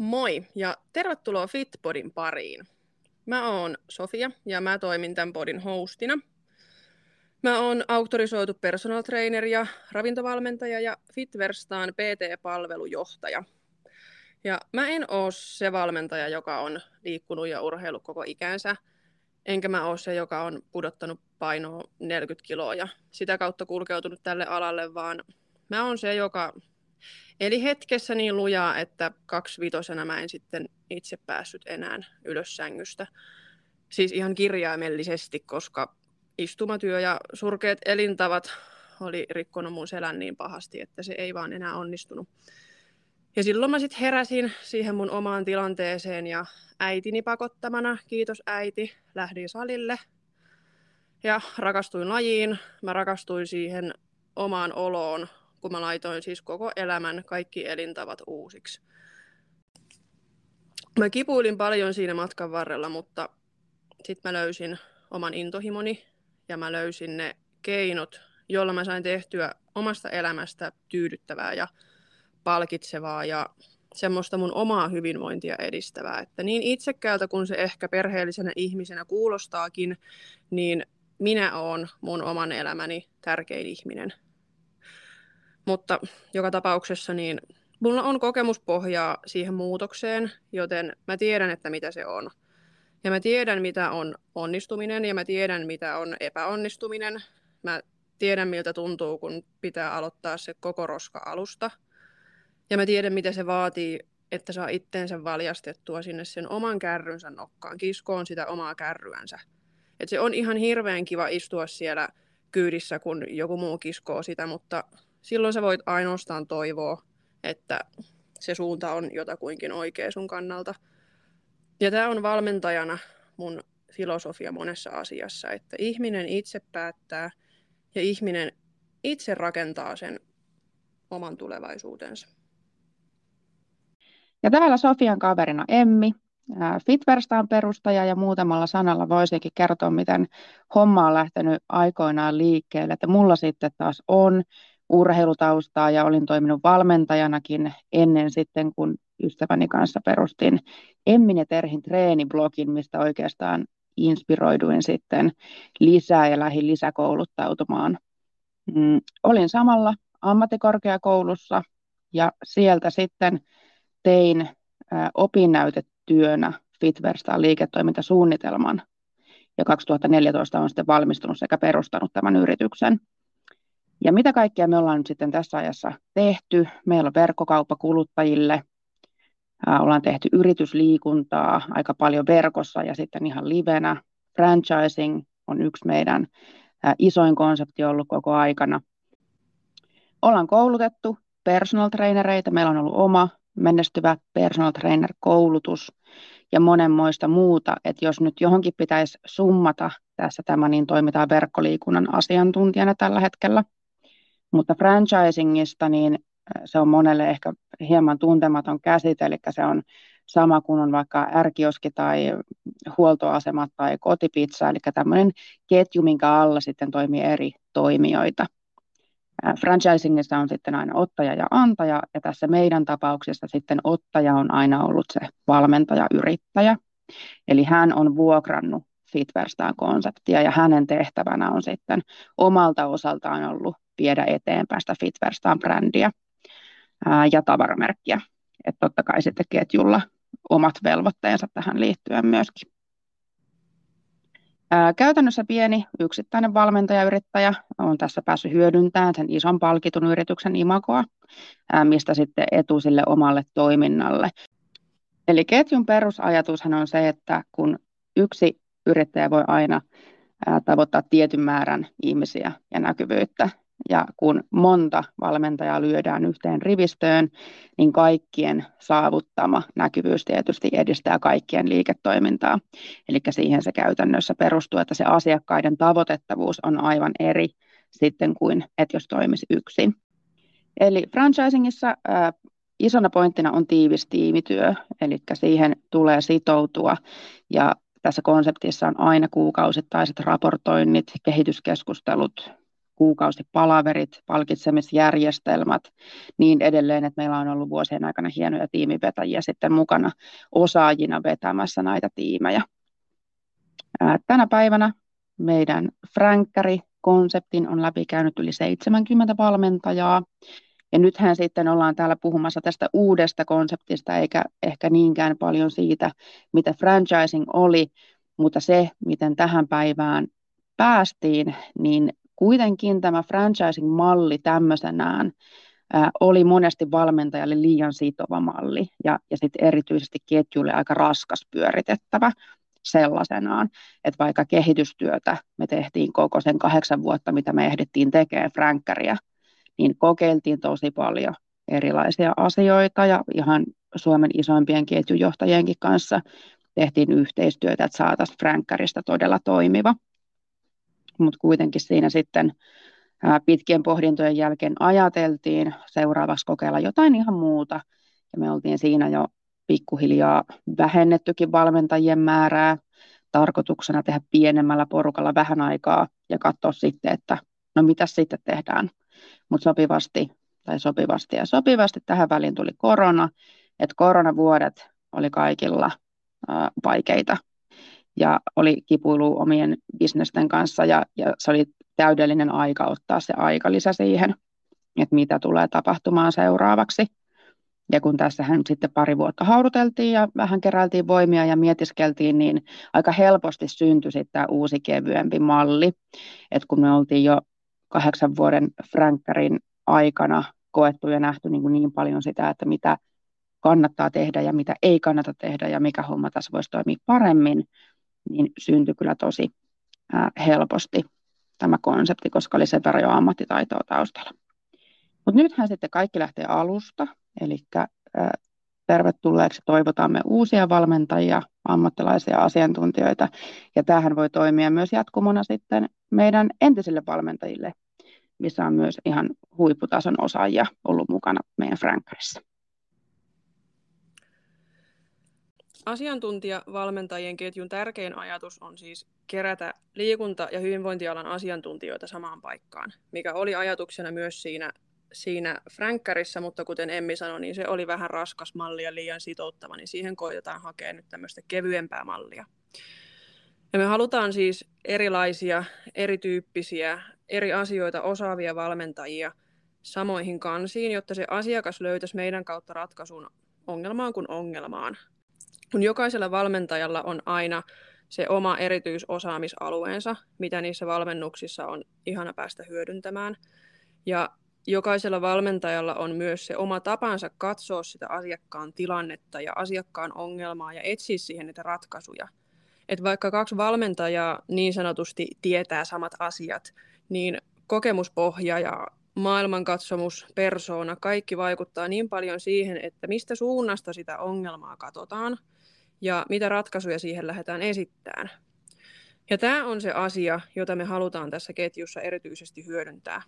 Moi ja tervetuloa Fitpodin pariin. Mä oon Sofia ja mä toimin tämän podin hostina. Mä oon auktorisoitu personal trainer ja ravintovalmentaja ja Fitverstaan PT-palvelujohtaja. Ja mä en oo se valmentaja, joka on liikkunut ja urheillut koko ikänsä, enkä mä oo se, joka on pudottanut painoa 40 kiloa ja sitä kautta kulkeutunut tälle alalle, vaan mä oon se, joka Eli hetkessä niin lujaa, että kaksivitosena mä en sitten itse päässyt enää ylös sängystä. Siis ihan kirjaimellisesti, koska istumatyö ja surkeat elintavat oli rikkonut mun selän niin pahasti, että se ei vaan enää onnistunut. Ja silloin mä sitten heräsin siihen mun omaan tilanteeseen ja äitini pakottamana, kiitos äiti, lähdin salille. Ja rakastuin lajiin, mä rakastuin siihen omaan oloon, kun mä laitoin siis koko elämän kaikki elintavat uusiksi. Mä kipuilin paljon siinä matkan varrella, mutta sitten mä löysin oman intohimoni ja mä löysin ne keinot, joilla mä sain tehtyä omasta elämästä tyydyttävää ja palkitsevaa ja semmoista mun omaa hyvinvointia edistävää. Että niin itsekkäältä kuin se ehkä perheellisenä ihmisenä kuulostaakin, niin minä oon mun oman elämäni tärkein ihminen. Mutta joka tapauksessa niin mulla on kokemuspohjaa siihen muutokseen, joten mä tiedän, että mitä se on. Ja mä tiedän, mitä on onnistuminen ja mä tiedän, mitä on epäonnistuminen. Mä tiedän, miltä tuntuu, kun pitää aloittaa se koko roska alusta. Ja mä tiedän, mitä se vaatii, että saa itteensä valjastettua sinne sen oman kärrynsä nokkaan, kiskoon sitä omaa kärryänsä. Et se on ihan hirveän kiva istua siellä kyydissä, kun joku muu kiskoo sitä, mutta silloin sä voit ainoastaan toivoa, että se suunta on jotakuinkin oikea sun kannalta. Ja tämä on valmentajana mun filosofia monessa asiassa, että ihminen itse päättää ja ihminen itse rakentaa sen oman tulevaisuutensa. Ja täällä Sofian kaverina Emmi, Fitverstaan perustaja ja muutamalla sanalla voisikin kertoa, miten homma on lähtenyt aikoinaan liikkeelle. Että mulla sitten taas on urheilutaustaa ja olin toiminut valmentajanakin ennen sitten, kun ystäväni kanssa perustin Emmin ja Terhin treeniblogin, mistä oikeastaan inspiroiduin sitten lisää ja lähdin lisäkouluttautumaan. Mm, olin samalla ammattikorkeakoulussa ja sieltä sitten tein opinnäytetyönä Fitverstaan liiketoimintasuunnitelman ja 2014 on sitten valmistunut sekä perustanut tämän yrityksen. Ja mitä kaikkea me ollaan nyt sitten tässä ajassa tehty? Meillä on verkkokauppa kuluttajille, ollaan tehty yritysliikuntaa aika paljon verkossa ja sitten ihan livenä. Franchising on yksi meidän isoin konsepti ollut koko aikana. Ollaan koulutettu personal trainereita, meillä on ollut oma menestyvä personal trainer koulutus ja monenmoista muuta, että jos nyt johonkin pitäisi summata tässä tämä, niin toimitaan verkkoliikunnan asiantuntijana tällä hetkellä – mutta franchisingista niin se on monelle ehkä hieman tuntematon käsite, eli se on sama kuin on vaikka ärkioski tai huoltoasemat tai kotipizza, eli tämmöinen ketju, minkä alla sitten toimii eri toimijoita. Franchisingissa on sitten aina ottaja ja antaja, ja tässä meidän tapauksessa sitten ottaja on aina ollut se valmentaja-yrittäjä. Eli hän on vuokrannut Fitverstaan konseptia, ja hänen tehtävänä on sitten omalta osaltaan ollut viedä eteenpäin sitä Fitverstaan brändiä ja tavaramerkkiä. Että totta kai sitten ketjulla omat velvoitteensa tähän liittyen myöskin. Käytännössä pieni yksittäinen valmentajayrittäjä on tässä päässyt hyödyntämään sen ison palkitun yrityksen imagoa, ää, mistä sitten etu sille omalle toiminnalle. Eli ketjun perusajatushan on se, että kun yksi yrittäjä voi aina tavoittaa tietyn määrän ihmisiä ja näkyvyyttä, ja kun monta valmentajaa lyödään yhteen rivistöön, niin kaikkien saavuttama näkyvyys tietysti edistää kaikkien liiketoimintaa. Eli siihen se käytännössä perustuu, että se asiakkaiden tavoitettavuus on aivan eri sitten kuin, että jos toimisi yksin. Eli franchisingissa isona pointtina on tiivis tiimityö, eli siihen tulee sitoutua ja tässä konseptissa on aina kuukausittaiset raportoinnit, kehityskeskustelut, kuukausipalaverit, palkitsemisjärjestelmät, niin edelleen, että meillä on ollut vuosien aikana hienoja tiimivetäjiä sitten mukana osaajina vetämässä näitä tiimejä. Tänä päivänä meidän Frankkäri-konseptin on läpikäynyt yli 70 valmentajaa, ja nythän sitten ollaan täällä puhumassa tästä uudesta konseptista, eikä ehkä niinkään paljon siitä, mitä franchising oli, mutta se, miten tähän päivään päästiin, niin kuitenkin tämä franchising-malli tämmöisenään ää, oli monesti valmentajalle liian sitova malli ja, ja sitten erityisesti ketjulle aika raskas pyöritettävä sellaisenaan, että vaikka kehitystyötä me tehtiin koko sen kahdeksan vuotta, mitä me ehdittiin tekemään Frankkäriä, niin kokeiltiin tosi paljon erilaisia asioita ja ihan Suomen isoimpien ketjujohtajienkin kanssa tehtiin yhteistyötä, että saataisiin Frankkäristä todella toimiva. Mutta kuitenkin siinä sitten pitkien pohdintojen jälkeen ajateltiin seuraavaksi kokeilla jotain ihan muuta. Ja me oltiin siinä jo pikkuhiljaa vähennettykin valmentajien määrää tarkoituksena tehdä pienemmällä porukalla vähän aikaa ja katsoa sitten, että no mitä sitten tehdään. Mutta sopivasti tai sopivasti ja sopivasti tähän väliin tuli korona, että koronavuodet oli kaikilla ää, vaikeita ja oli kipuilu omien bisnesten kanssa ja, ja se oli täydellinen aika ottaa se aikalisä siihen, että mitä tulee tapahtumaan seuraavaksi. Ja kun tässähän sitten pari vuotta hauduteltiin ja vähän keräiltiin voimia ja mietiskeltiin, niin aika helposti syntyi sitten tämä uusi kevyempi malli. että kun me oltiin jo kahdeksan vuoden Frankkarin aikana koettu ja nähty niin, kuin niin paljon sitä, että mitä kannattaa tehdä ja mitä ei kannata tehdä ja mikä homma tässä voisi toimia paremmin, niin syntyi kyllä tosi helposti tämä konsepti, koska oli sen verran jo ammattitaitoa taustalla. Mutta nythän sitten kaikki lähtee alusta, eli tervetulleeksi toivotamme uusia valmentajia, ammattilaisia asiantuntijoita, ja tähän voi toimia myös jatkumona sitten meidän entisille valmentajille, missä on myös ihan huipputason osaajia ollut mukana meidän Frankkarissa. Asiantuntijavalmentajien ketjun tärkein ajatus on siis kerätä liikunta- ja hyvinvointialan asiantuntijoita samaan paikkaan, mikä oli ajatuksena myös siinä, siinä Frankkärissa, mutta kuten Emmi sanoi, niin se oli vähän raskas malli ja liian sitouttava, niin siihen koitetaan hakea nyt tämmöistä kevyempää mallia. Ja me halutaan siis erilaisia, erityyppisiä, eri asioita osaavia valmentajia samoihin kansiin, jotta se asiakas löytäisi meidän kautta ratkaisun ongelmaan kuin ongelmaan kun jokaisella valmentajalla on aina se oma erityisosaamisalueensa, mitä niissä valmennuksissa on ihana päästä hyödyntämään. Ja jokaisella valmentajalla on myös se oma tapansa katsoa sitä asiakkaan tilannetta ja asiakkaan ongelmaa ja etsiä siihen niitä ratkaisuja. Et vaikka kaksi valmentajaa niin sanotusti tietää samat asiat, niin kokemuspohja ja maailmankatsomus, persoona, kaikki vaikuttaa niin paljon siihen, että mistä suunnasta sitä ongelmaa katsotaan – ja mitä ratkaisuja siihen lähdetään esittämään. Ja tämä on se asia, jota me halutaan tässä ketjussa erityisesti hyödyntää.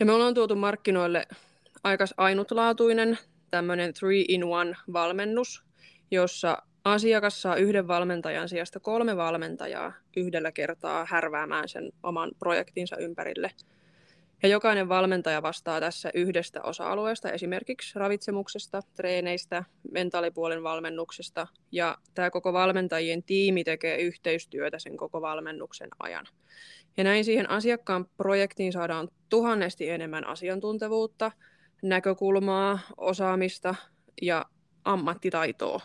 Ja me ollaan tuotu markkinoille aika ainutlaatuinen tämmöinen three-in-one-valmennus, jossa asiakas saa yhden valmentajan sijasta kolme valmentajaa yhdellä kertaa härväämään sen oman projektinsa ympärille – ja jokainen valmentaja vastaa tässä yhdestä osa-alueesta, esimerkiksi ravitsemuksesta, treeneistä, mentaalipuolen valmennuksesta. Ja tämä koko valmentajien tiimi tekee yhteistyötä sen koko valmennuksen ajan. Ja näin siihen asiakkaan projektiin saadaan tuhannesti enemmän asiantuntevuutta, näkökulmaa, osaamista ja ammattitaitoa.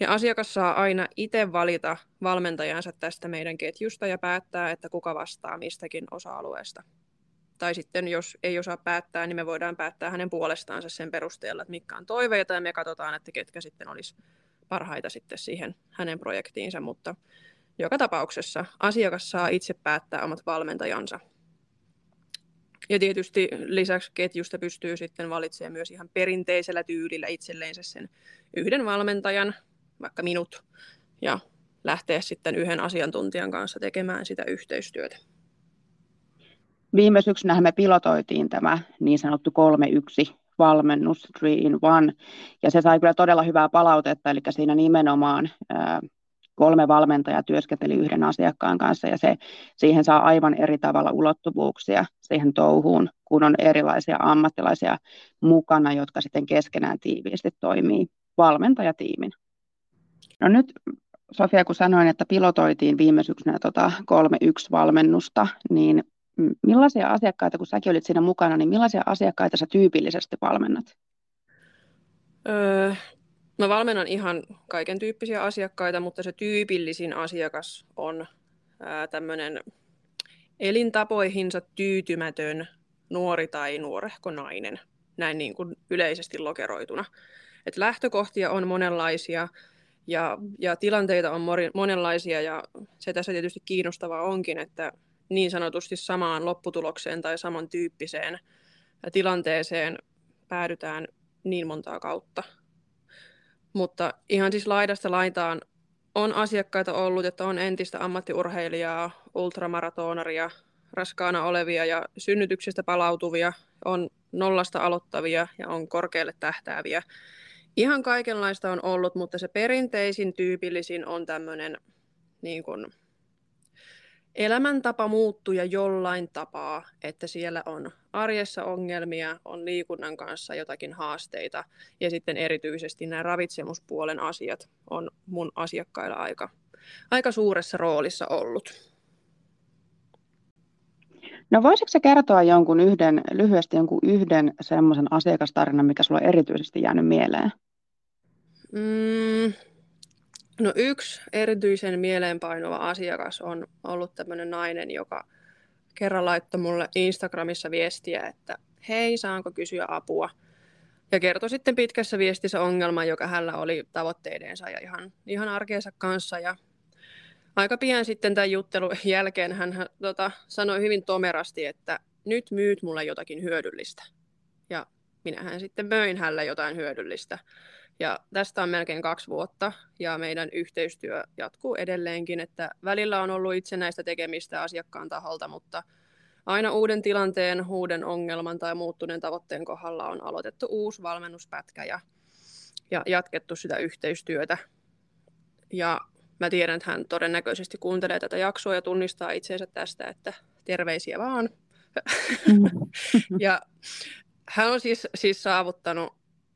Ja asiakas saa aina itse valita valmentajansa tästä meidän ketjusta ja päättää, että kuka vastaa mistäkin osa-alueesta. Tai sitten jos ei osaa päättää, niin me voidaan päättää hänen puolestaansa sen perusteella, että mitkä on toiveita ja me katsotaan, että ketkä sitten olisi parhaita sitten siihen hänen projektiinsa, mutta joka tapauksessa asiakas saa itse päättää omat valmentajansa. Ja tietysti lisäksi ketjusta pystyy sitten valitsemaan myös ihan perinteisellä tyylillä itselleensä sen yhden valmentajan, vaikka minut, ja lähteä sitten yhden asiantuntijan kanssa tekemään sitä yhteistyötä. Viime syksynä me pilotoitiin tämä niin sanottu 3-1 valmennus 3 in 1, ja se sai kyllä todella hyvää palautetta, eli siinä nimenomaan kolme valmentajaa työskenteli yhden asiakkaan kanssa ja se, siihen saa aivan eri tavalla ulottuvuuksia siihen touhuun, kun on erilaisia ammattilaisia mukana, jotka sitten keskenään tiiviisti toimii valmentajatiimin. No nyt Sofia, kun sanoin, että pilotoitiin viime syksynä tota 3.1-valmennusta, niin millaisia asiakkaita, kun säkin olit siinä mukana, niin millaisia asiakkaita sä tyypillisesti valmennat? Öö, mä valmennan ihan kaiken tyyppisiä asiakkaita, mutta se tyypillisin asiakas on tämmöinen elintapoihinsa tyytymätön nuori tai nuorehko nainen, näin niin kuin yleisesti lokeroituna. Et lähtökohtia on monenlaisia, ja, ja tilanteita on monenlaisia ja se tässä tietysti kiinnostavaa onkin, että niin sanotusti samaan lopputulokseen tai samantyyppiseen tilanteeseen päädytään niin montaa kautta. Mutta ihan siis laidasta laitaan on asiakkaita ollut, että on entistä ammattiurheilijaa, ultramaratonaria, raskaana olevia ja synnytyksestä palautuvia, on nollasta aloittavia ja on korkealle tähtääviä. Ihan kaikenlaista on ollut, mutta se perinteisin, tyypillisin on tämmöinen niin kuin, elämäntapa muuttuja jollain tapaa, että siellä on arjessa ongelmia, on liikunnan kanssa jotakin haasteita ja sitten erityisesti nämä ravitsemuspuolen asiat on mun asiakkailla aika, aika suuressa roolissa ollut. No voisitko sä kertoa jonkun yhden, lyhyesti jonkun yhden semmoisen asiakastarinan, mikä sulla on erityisesti jäänyt mieleen? Mm, no yksi erityisen mieleenpainuva asiakas on ollut tämmöinen nainen, joka kerran laittoi mulle Instagramissa viestiä, että hei, saanko kysyä apua? Ja kertoi sitten pitkässä viestissä ongelman, joka hänellä oli tavoitteidensa ja ihan, ihan arkeensa kanssa. Ja aika pian sitten tämän juttelun jälkeen hän, tota, sanoi hyvin tomerasti, että nyt myyt mulle jotakin hyödyllistä. Ja minähän sitten möin hänelle jotain hyödyllistä. Ja tästä on melkein kaksi vuotta ja meidän yhteistyö jatkuu edelleenkin, että välillä on ollut itsenäistä tekemistä asiakkaan taholta, mutta aina uuden tilanteen, uuden ongelman tai muuttuneen tavoitteen kohdalla on aloitettu uusi valmennuspätkä ja, ja jatkettu sitä yhteistyötä. Ja mä tiedän, että hän todennäköisesti kuuntelee tätä jaksoa ja tunnistaa itseensä tästä, että terveisiä vaan. ja hän on siis, siis saavuttanut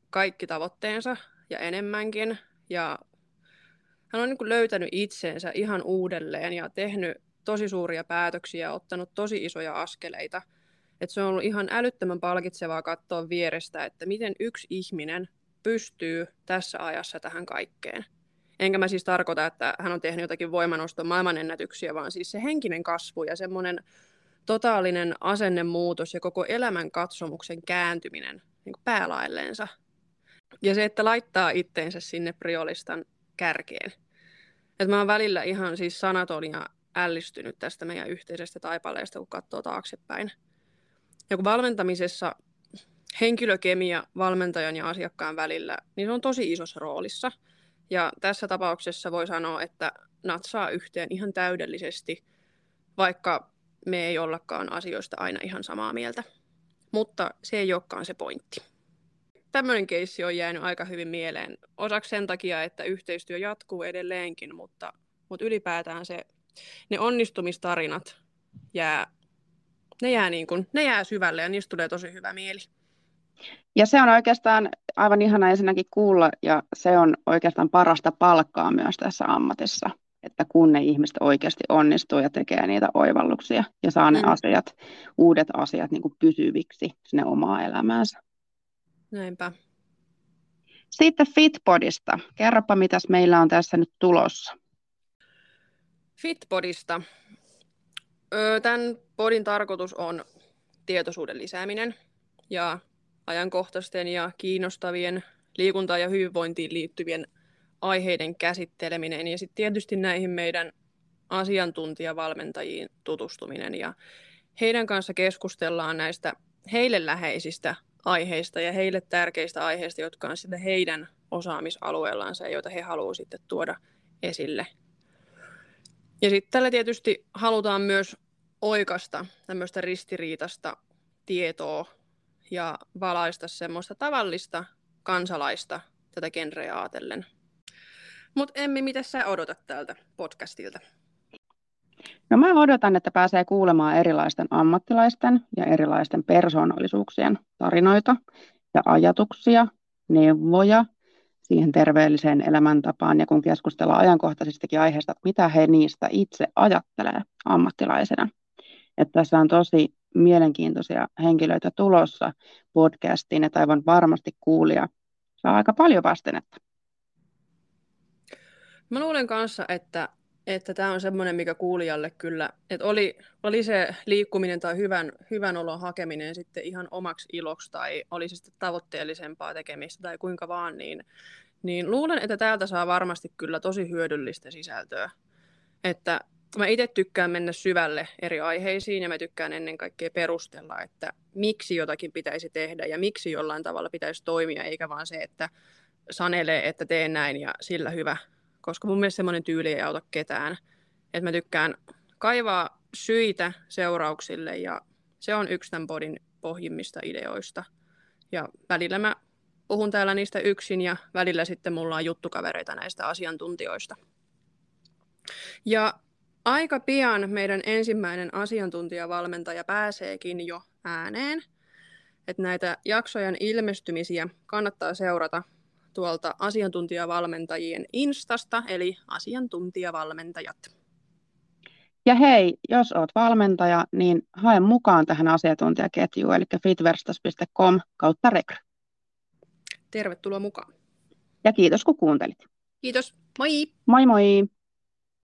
kaikki tavoitteensa ja enemmänkin. Ja hän on niin kuin löytänyt itseensä ihan uudelleen ja tehnyt tosi suuria päätöksiä ja ottanut tosi isoja askeleita. Et se on ollut ihan älyttömän palkitsevaa katsoa vierestä, että miten yksi ihminen pystyy tässä ajassa tähän kaikkeen. Enkä mä siis tarkoita, että hän on tehnyt jotakin voimanoston maailmanennätyksiä, vaan siis se henkinen kasvu ja semmoinen totaalinen asennemuutos ja koko elämän katsomuksen kääntyminen niin päälailleensa ja se, että laittaa itteensä sinne priolistan kärkeen. Et mä oon välillä ihan siis sanaton ja ällistynyt tästä meidän yhteisestä taipaleesta, kun katsoo taaksepäin. Ja kun valmentamisessa henkilökemia valmentajan ja asiakkaan välillä, niin se on tosi isossa roolissa. Ja tässä tapauksessa voi sanoa, että natsaa yhteen ihan täydellisesti, vaikka me ei ollakaan asioista aina ihan samaa mieltä. Mutta se ei olekaan se pointti tämmöinen keissi on jäänyt aika hyvin mieleen. Osaksi sen takia, että yhteistyö jatkuu edelleenkin, mutta, mutta ylipäätään se, ne onnistumistarinat jää, ne jää, niin kuin, ne jää syvälle ja niistä tulee tosi hyvä mieli. Ja se on oikeastaan aivan ihana ensinnäkin kuulla, ja se on oikeastaan parasta palkkaa myös tässä ammatissa, että kun ne ihmiset oikeasti onnistuu ja tekee niitä oivalluksia ja saa ne mm. asiat, uudet asiat niin kuin pysyviksi sinne omaa elämäänsä. Näinpä. Sitten Fitbodista. Kerropa, mitäs meillä on tässä nyt tulossa. Fitbodista. Tämän podin tarkoitus on tietoisuuden lisääminen ja ajankohtaisten ja kiinnostavien liikuntaan ja hyvinvointiin liittyvien aiheiden käsitteleminen ja sitten tietysti näihin meidän asiantuntijavalmentajiin tutustuminen ja heidän kanssa keskustellaan näistä heille läheisistä aiheista ja heille tärkeistä aiheista, jotka on sitten heidän osaamisalueellansa ja joita he haluavat sitten tuoda esille. Ja sitten tällä tietysti halutaan myös oikasta tämmöistä ristiriitasta tietoa ja valaista semmoista tavallista kansalaista tätä genreä ajatellen. Mutta Emmi, mitä sä odotat täältä podcastilta? No mä odotan, että pääsee kuulemaan erilaisten ammattilaisten ja erilaisten persoonallisuuksien tarinoita ja ajatuksia, neuvoja siihen terveelliseen elämäntapaan ja kun keskustellaan ajankohtaisistakin aiheista, mitä he niistä itse ajattelee ammattilaisena. Että tässä on tosi mielenkiintoisia henkilöitä tulossa podcastiin, että aivan varmasti kuulija saa aika paljon vastenetta. Mä luulen kanssa, että että tämä on semmoinen, mikä kuulijalle kyllä, että oli, oli se liikkuminen tai hyvän, hyvän olon hakeminen sitten ihan omaksi iloksi tai oli se sitten tavoitteellisempaa tekemistä tai kuinka vaan, niin, niin luulen, että täältä saa varmasti kyllä tosi hyödyllistä sisältöä. Että mä itse tykkään mennä syvälle eri aiheisiin ja mä tykkään ennen kaikkea perustella, että miksi jotakin pitäisi tehdä ja miksi jollain tavalla pitäisi toimia, eikä vaan se, että sanelee, että teen näin ja sillä hyvä, koska mun mielestä semmoinen tyyli ei auta ketään. Että mä tykkään kaivaa syitä seurauksille ja se on yksi tämän podin pohjimmista ideoista. Ja välillä mä puhun täällä niistä yksin ja välillä sitten mulla on juttukavereita näistä asiantuntijoista. Ja aika pian meidän ensimmäinen asiantuntijavalmentaja pääseekin jo ääneen. Että näitä jaksojen ilmestymisiä kannattaa seurata tuolta asiantuntijavalmentajien Instasta, eli asiantuntijavalmentajat. Ja hei, jos olet valmentaja, niin hae mukaan tähän asiantuntijaketjuun, eli fitverstas.com kautta rekry. Tervetuloa mukaan. Ja kiitos kun kuuntelit. Kiitos. Moi! Moi moi!